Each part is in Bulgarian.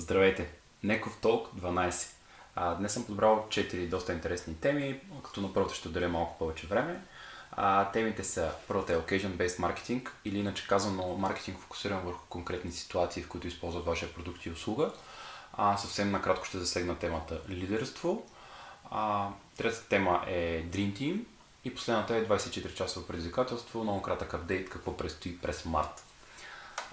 Здравейте! Неков Толк 12. А, днес съм подбрал 4 доста интересни теми, като на първото ще отделя малко повече време. А, темите са първата е Occasion-Based Marketing или иначе казано маркетинг фокусиран върху конкретни ситуации, в които използват вашия продукт и услуга. А, съвсем накратко ще засегна темата лидерство. А, третата тема е Dream Team и последната е 24 часово предизвикателство, много кратък апдейт какво предстои през март.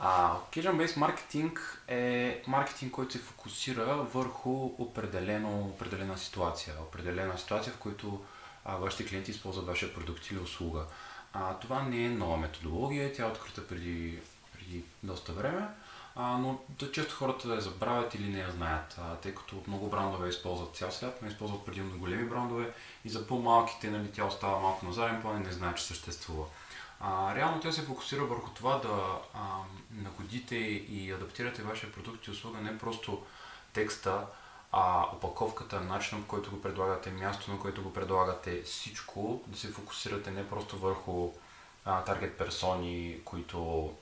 А, Occasion Based Marketing е маркетинг, който се фокусира върху определено, определена ситуация. Определена ситуация, в която а, вашите клиенти използват вашия продукт или услуга. А, това не е нова методология, тя е открита преди, преди доста време, а, но да често хората да я забравят или не я знаят, а, тъй като много брандове използват цял свят, но използват предимно големи брандове и за по-малките нали, тя остава малко на заден план и не знаят, че съществува. А, реално тя се фокусира върху това да а, нагодите и адаптирате вашия продукт и услуга не просто текста, а опаковката, начинът по който го предлагате, място на което го предлагате, всичко, да се фокусирате не просто върху таргет персони, които,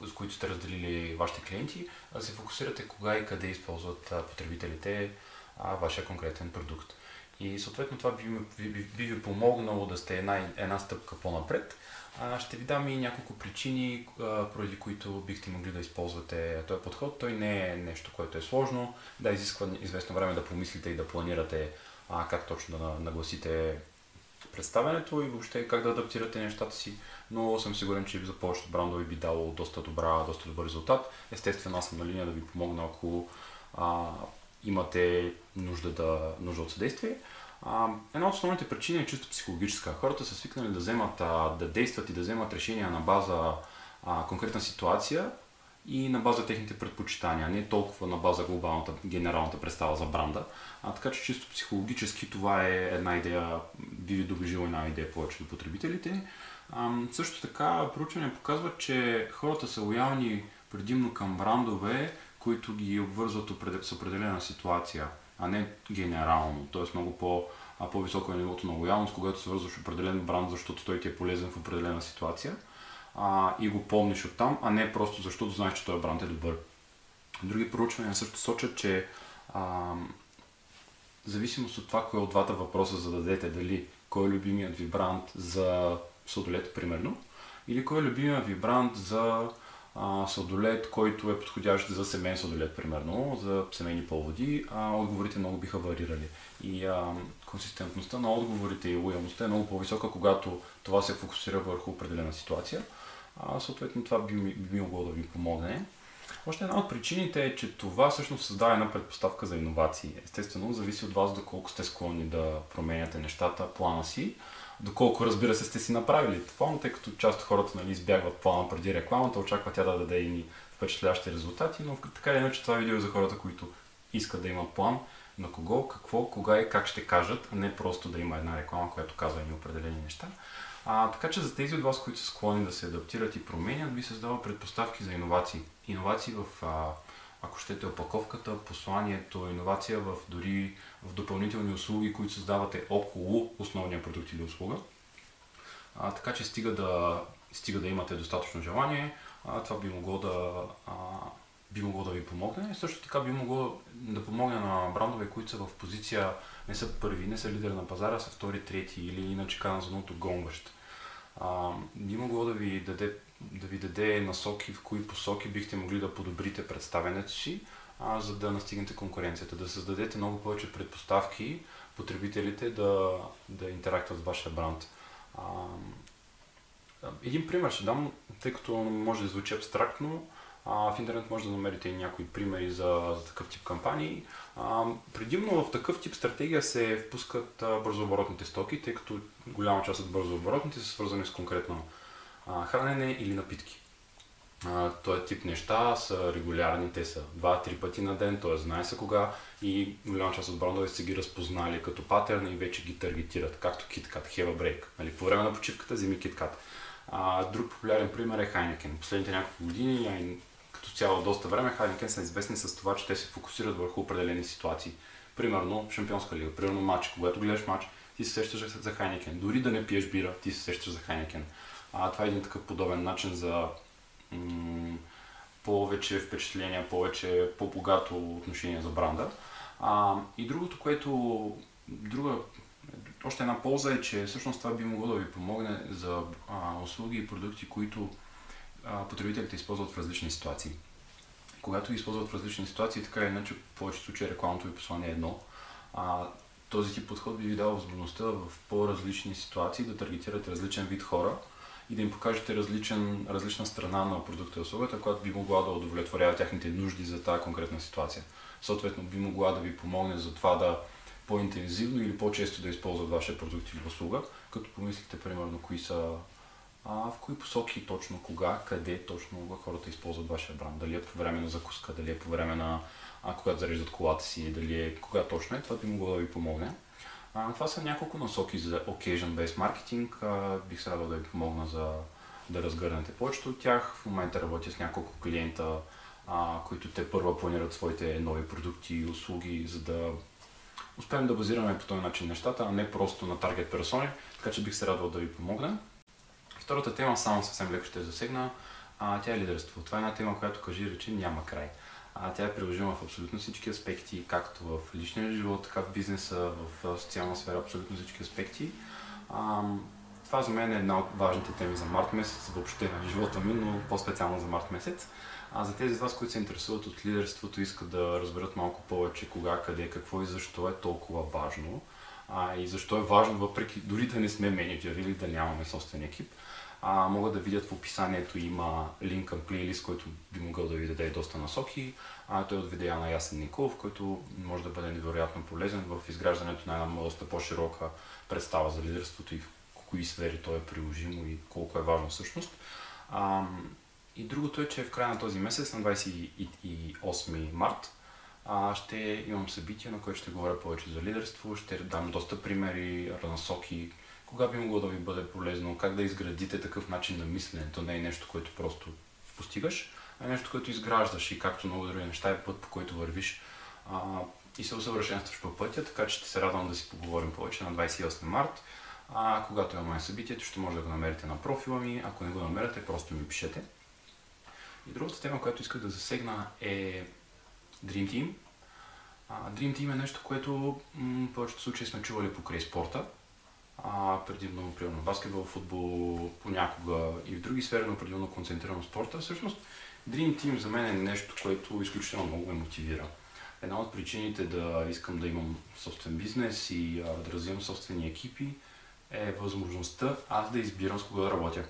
с които сте разделили вашите клиенти, а да се фокусирате кога и къде използват потребителите а, вашия конкретен продукт. И съответно това би, би, би, би ви помогнало да сте една, една стъпка по-напред. А, ще ви дам и няколко причини, поради които бихте могли да използвате този подход. Той не е нещо, което е сложно. Да, изисква известно време да помислите и да планирате а, как точно да нагласите представянето и въобще как да адаптирате нещата си, но съм сигурен, че за повечето брандове би дало доста, добра, доста добър резултат. Естествено, аз съм на линия да ви помогна, ако а, имате нужда, да, нужда от съдействие. А, една от основните причини е чисто психологическа. Хората са свикнали да вземат, а, да действат и да вземат решения на база а, конкретна ситуация и на база техните предпочитания, не толкова на база глобалната, генералната представа за бранда. А, така че чисто психологически това е една идея, би ви доближила една идея повече до потребителите. А, също така проучвания показват, че хората са лоялни предимно към брандове, които ги обвързват с определена ситуация, а не генерално. Тоест много по, а по-високо е нивото на лоялност, когато се вързваш определен бранд, защото той ти е полезен в определена ситуация а, и го помниш оттам, а не просто защото знаеш, че този бранд е добър. Други проучвания също сочат, че а, зависимост от това, кой от двата въпроса зададете, дали кой е любимият ви бранд за сладолет, примерно, или кой е любимият ви бранд за а, сладолет, който е подходящ за семейен сладолет, примерно, за семейни поводи, а, отговорите много биха варирали. И а, консистентността на отговорите и лоялността е много по-висока, когато това се фокусира върху определена ситуация. А, съответно, това би, би могло да ви помогне. Още една от причините е, че това всъщност създава една предпоставка за иновации. Естествено, зависи от вас доколко сте склонни да променяте нещата, плана си доколко разбира се сте си направили план, тъй като част от хората нали, избягват плана преди рекламата, очакват тя да даде и впечатляващи резултати, но така или иначе това видео е за хората, които искат да имат план на кого, какво, кога и как ще кажат, а не просто да има една реклама, която казва ни определени неща. А, така че за тези от вас, които са склонни да се адаптират и променят, ви създава предпоставки за иновации. Иновации в а, ако щете опаковката, посланието, иновация в дори в допълнителни услуги, които създавате около основния продукт или услуга. А, така че стига да, стига да имате достатъчно желание, а, това би могло да, а, би могло да ви помогне. Също така би могло да помогне на брандове, които са в позиция, не са първи, не са лидер на пазара, са втори, трети или иначе казаното гонващ. А, би могло да ви даде да ви даде насоки в кои посоки бихте могли да подобрите представенето си, а, за да настигнете конкуренцията, да създадете много повече предпоставки потребителите да, да интерактуват с вашия бранд. А, един пример ще дам, тъй като може да звучи абстрактно, а, в интернет може да намерите и някои примери за, за такъв тип кампании. А, предимно в такъв тип стратегия се впускат а, бързооборотните стоки, тъй като голяма част от бързооборотните са свързани с конкретно а, хранене или напитки. този тип неща са регулярни, те са 2-3 пъти на ден, т.е. знае се кога и голяма част от брандове са ги разпознали като патерна и вече ги таргетират, както KitKat, Have a Break. Нали, по време на почивката вземи KitKat. А, друг популярен пример е Heineken. Последните няколко години, а като цяло доста време, Heineken са известни с това, че те се фокусират върху определени ситуации. Примерно Шампионска лига, примерно матч. Когато гледаш матч, ти се сещаш за Heineken. Дори да не пиеш бира, ти се сещаш за Heineken. А, това е един такъв подобен начин за м- повече впечатления, повече по-богато отношение за бранда. А, и другото, което, друга, още една полза е, че всъщност това би могло да ви помогне за а, услуги и продукти, които потребителите използват в различни ситуации. Когато ги използват в различни ситуации, така или иначе, в повечето случаи рекламното ви послание е едно. А, този тип подход би ви дал възможността в по-различни ситуации да таргетирате различен вид хора и да им покажете различен, различна страна на продукта и услугата, която би могла да удовлетворява тяхните нужди за тази конкретна ситуация. Съответно, би могла да ви помогне за това да по-интензивно или по-често да използват вашия продукт или услуга, като помислите примерно кои са а, в кои посоки точно, кога, къде точно хората използват вашия бранд. Дали е по време на закуска, дали е по време на а, когато зареждат колата си, дали е кога точно е, това би могло да ви помогне. А, това са няколко насоки за occasion-based маркетинг. А, бих се радвал да ви помогна за да разгърнете повечето от тях. В момента работя с няколко клиента, а, които те първа планират своите нови продукти и услуги, за да успеем да базираме по този начин нещата, а не просто на таргет персони, така че бих се радвал да ви помогна. Втората тема, само съвсем леко ще засегна, а, тя е лидерство. Това е една тема, която кажи речи няма край. А, тя е приложима в абсолютно всички аспекти, както в личния живот, така в бизнеса, в социална сфера, абсолютно всички аспекти. А, това за мен е една от важните теми за март месец, въобще на живота ми, но по-специално за март месец. А за тези от вас, които се интересуват от лидерството, искат да разберат малко повече кога, къде, какво и защо е толкова важно. А, и защо е важно, въпреки дори да не сме менеджери или да нямаме собствен екип, а, могат да видят в описанието има линк към плейлист, който би могъл да ви даде доста насоки. А, той е от видеа на Ясен Николов, който може да бъде невероятно полезен в изграждането на една доста по-широка представа за лидерството и в кои сфери то е приложимо и колко е важно всъщност. А, и другото е, че в края на този месец, на 28 март, а, ще имам събитие, на което ще говоря повече за лидерство, ще дам доста примери, насоки, кога би могло да ви бъде полезно, как да изградите такъв начин на мислене. То не е нещо, което просто постигаш, а е нещо, което изграждаш и както много други неща е път, по който вървиш а, и се усъвършенстваш по пътя, така че ще се радвам да си поговорим повече на 28 март. А, когато имаме събитието, ще може да го намерите на профила ми. Ако не го намерите, просто ми пишете. И другата тема, която исках да засегна е Dream Team. А, Dream Team е нещо, което в повечето случаи сме чували покрай спорта а, предимно, примерно, баскетбол, футбол, понякога и в други сфери, но предимно концентрирано спорта. Всъщност, Dream Team за мен е нещо, което изключително много ме мотивира. Една от причините да искам да имам собствен бизнес и а, да развивам собствени екипи е възможността аз да избирам с кого да работя.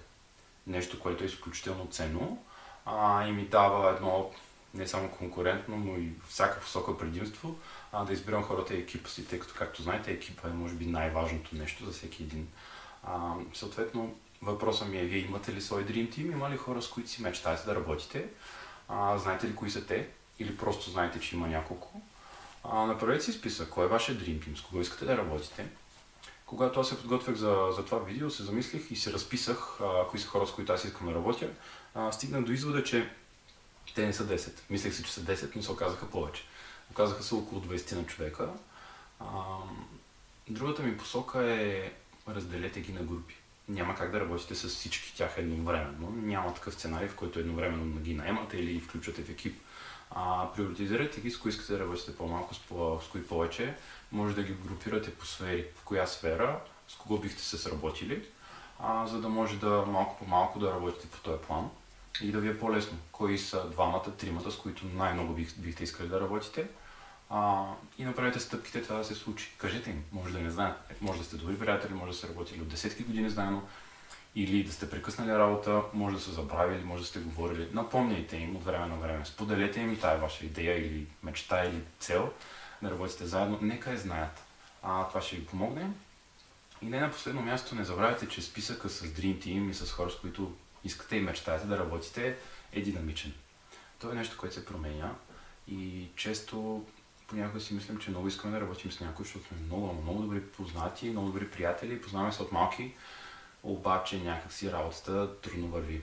Нещо, което е изключително ценно а, и ми дава едно не само конкурентно, но и всяка посока предимство, а, да избирам хората и екипа си, тъй като, както знаете, екипа е може би най-важното нещо за всеки един. А, съответно, въпросът ми е, вие имате ли свой Dream Team, има ли хора, с които си мечтаете да работите, а, знаете ли кои са те, или просто знаете, че има няколко. А, направете си списък, кой е вашия Dream Team, с кого искате да работите. Когато аз се подготвях за, за това видео, се замислих и се разписах а, кои са хора, с които аз искам да работя. А, стигнах до извода, че те не са 10. Мислех си, че са 10, но се оказаха повече. Оказаха се около 20 на човека. А, другата ми посока е разделете ги на групи. Няма как да работите с всички тях едновременно. Няма такъв сценарий, в който едновременно ги наемате или включвате в екип. А, приоритизирайте ги, с кои искате да работите по-малко, с, по- с кои повече. Може да ги групирате по сфери. В коя сфера, с кого бихте се сработили, а, за да може да малко по малко да работите по този план и да ви е по-лесно. Кои са двамата, тримата, с които най-много бих, бихте искали да работите а, и направете стъпките това да се случи. Кажете им, може да не знаят, може да сте добри приятели, може да сте работили от десетки години заедно, или да сте прекъснали работа, може да са забравили, може да сте говорили. Напомняйте им от време на време. Споделете им тая ваша идея или мечта или цел да работите заедно. Нека я знаят. А, това ще ви помогне. И не на последно място, не забравяйте, че списъка с Dream Team и с хора, с които искате и мечтаете да работите, е динамичен. То е нещо, което се променя и често понякога си мислим, че много искаме да работим с някой, защото сме много, много добри познати, много добри приятели, познаваме се от малки, обаче някакси работата трудно върви.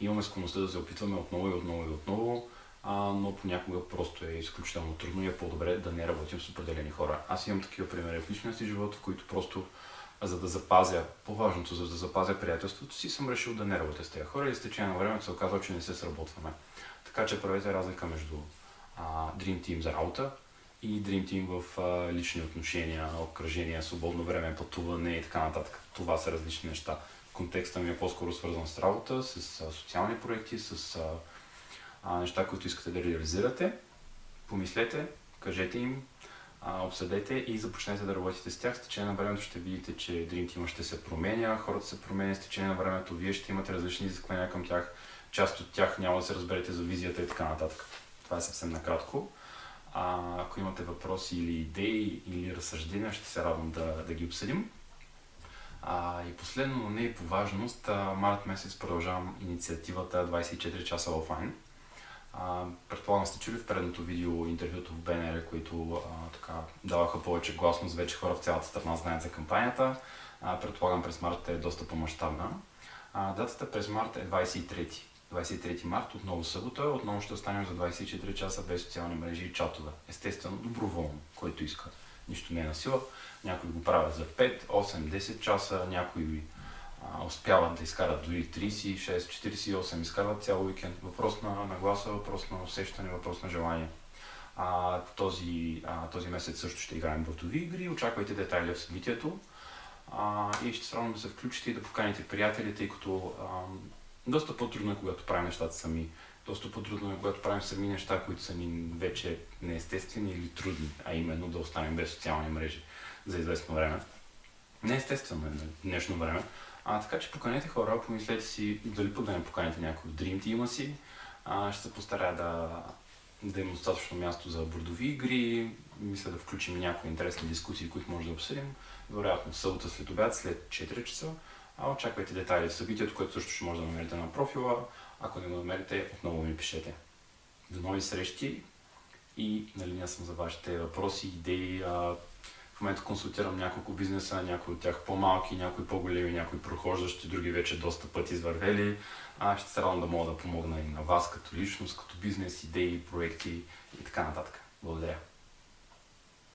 Имаме склонността да се опитваме отново и отново и отново, а, но понякога просто е изключително трудно и е по-добре да не работим с определени хора. Аз имам такива примери в личния си живот, в които просто за да запазя, по-важното, за да запазя приятелството си, съм решил да не работя с тези хора и с течение на времето се оказва, че не се сработваме. Така че правете разлика между а, Dream Team за работа и Dream Team в а, лични отношения, обкръжения, свободно време, пътуване и така нататък. Това са различни неща. Контекстът ми е по-скоро свързан с работа, с а, социални проекти, с а, а, неща, които искате да реализирате. Помислете, кажете им, а, обсъдете и започнете да работите с тях. С течение на времето ще видите, че Dream Team ще се променя, хората се променят с течение на времето, вие ще имате различни изисквания към тях, част от тях няма да се разберете за визията и така нататък. Това е съвсем накратко. А, ако имате въпроси или идеи или разсъждения, ще се радвам да, да ги обсъдим. А, и последно, но не и по важност, март месец продължавам инициативата 24 часа офлайн. Предполагам сте чули в предното видео интервюто в БНР, които а, така, даваха повече гласност, вече хора в цялата страна знаят за кампанията. А, предполагам през март е доста по-масштабна. датата през март е 23. 23 март, отново събота, отново ще останем за 24 часа без социални мрежи и чатове. Естествено, доброволно, който иска. Нищо не е на сила. Някои го правят за 5, 8, 10 часа, някои успяват да изкарат дори 36, 48, изкарват цял уикенд. Въпрос на, на гласа, въпрос на усещане, въпрос на желание. А, този, а, този месец също ще играем бортови игри. Очаквайте детайли в събитието. А, и ще се радвам да се включите и да поканите приятели, тъй като а, доста по-трудно е, когато правим нещата сами. Доста по-трудно е, когато правим сами неща, които са ни вече неестествени или трудни, а именно да останем без социални мрежи за известно време. Неестествено е на днешно време. А, така че поканете хора, помислете си дали пък да не поканите някой Dream Team си. А, ще се постарая да, да има достатъчно място за бордови игри. Мисля да включим някои интересни дискусии, които може да обсъдим. Вероятно събота след обяд, след 4 часа. А очаквайте детайли в събитието, което също ще може да намерите на профила. Ако не го намерите, отново ми пишете. До нови срещи и на линия съм за вашите въпроси, идеи. В момента консултирам няколко бизнеса, някои от тях по-малки, някои по-големи, някои прохождащи, други вече доста пъти извървели. А, ще се радвам да мога да помогна и на вас като личност, като бизнес, идеи, проекти и така нататък. Благодаря.